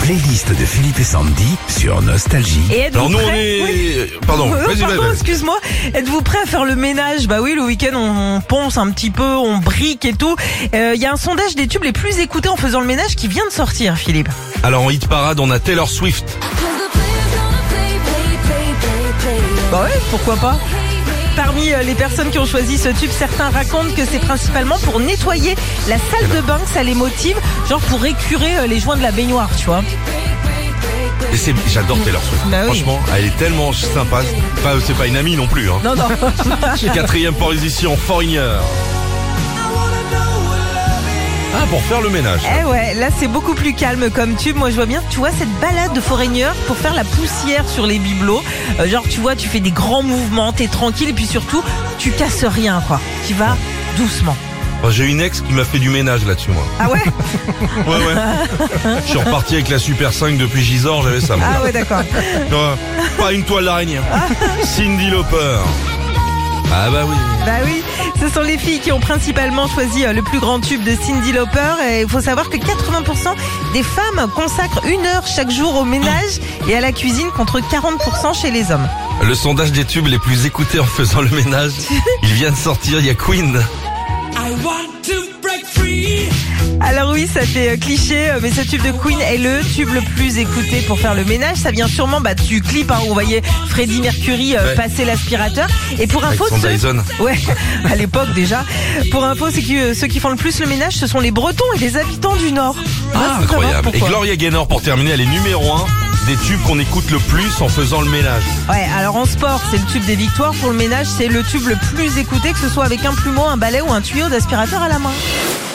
playlist de Philippe et Sandy sur Nostalgie. Et êtes-vous Alors nous on prêts est... Oui. Pardon, Euh, vas-y, pardon, vas-y, vas-y. excuse-moi. Êtes-vous prêt à faire le ménage? Bah oui, le week-end on, on ponce un petit peu, on brique et tout. Il y a un sondage des tubes les plus écoutés en faisant le ménage qui vient de sortir, Philippe. Alors en hit parade, on a Taylor Swift. Bah ouais, pourquoi pas? Parmi euh, les personnes qui ont choisi ce tube, certains racontent que c'est principalement pour nettoyer la salle de bain que ça les motive, genre pour récurer euh, les joints de la baignoire, tu vois. J'adore Taylor Swift. Bah oui. Franchement, elle est tellement sympa. Enfin, c'est pas une amie non plus. Hein. Non, non. Quatrième position, Foreigner. Pour faire le ménage. Eh ouais, là c'est beaucoup plus calme comme tube. Moi je vois bien, tu vois, cette balade de Foreigner pour faire la poussière sur les bibelots. Euh, genre, tu vois, tu fais des grands mouvements, t'es tranquille et puis surtout, tu casses rien, quoi. Tu vas doucement. J'ai une ex qui m'a fait du ménage là-dessus, moi. Ah ouais Ouais, ouais. Je suis reparti avec la Super 5 depuis Gisors, j'avais ça. moi. Ah ouais, d'accord. Ouais, Pas une toile d'araignée. Cindy Lauper. Ah bah oui. Bah oui, ce sont les filles qui ont principalement choisi euh, le plus grand tube de Cindy Lauper. Et il faut savoir que 80% des femmes consacrent une heure chaque jour au ménage et à la cuisine contre 40% chez les hommes. Le sondage des tubes les plus écoutés en faisant le ménage, il vient de sortir, il y a Queen. Oui, ça fait euh, cliché, euh, mais ce tube de Queen est le tube le plus écouté pour faire le ménage. Ça vient sûrement bah, du clip hein, où on voyait Freddie Mercury euh, Ouais. passer l'aspirateur. Et pour info, ceux- Dyson. ouais, à l'époque déjà. Pour info, c'est que ceux qui font le plus le ménage, ce sont les Bretons et les habitants du Nord. Ah, incroyable. Et. Gloria Gaynor, pour terminer, elle est numéro 1 des tubes qu'on écoute le plus en faisant le ménage. Ouais, alors en sport, c'est le tube des victoires. Pour le ménage, c'est le tube le plus écouté, que ce soit avec un plumeau, un balai ou un tuyau d'aspirateur à la main.